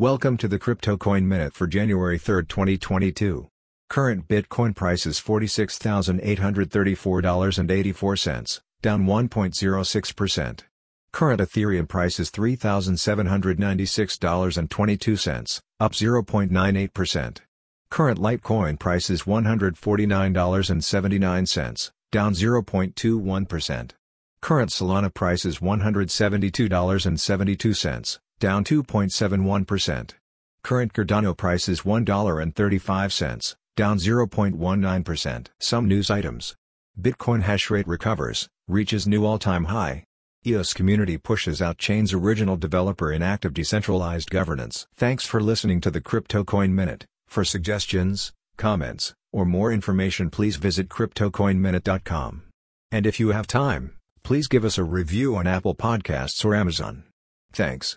Welcome to the Crypto Coin Minute for January 3, 2022. Current Bitcoin price is $46,834.84, down 1.06%. Current Ethereum price is $3,796.22, up 0.98%. Current Litecoin price is $149.79, down 0.21%. Current Solana price is $172.72, down 2.71%. Current Cardano price is $1.35, down 0.19%. Some news items. Bitcoin hash rate recovers, reaches new all-time high. EOS community pushes out chain's original developer in active decentralized governance. Thanks for listening to the Crypto Coin Minute. For suggestions, comments, or more information please visit cryptocoinminute.com. And if you have time, please give us a review on Apple Podcasts or Amazon. Thanks.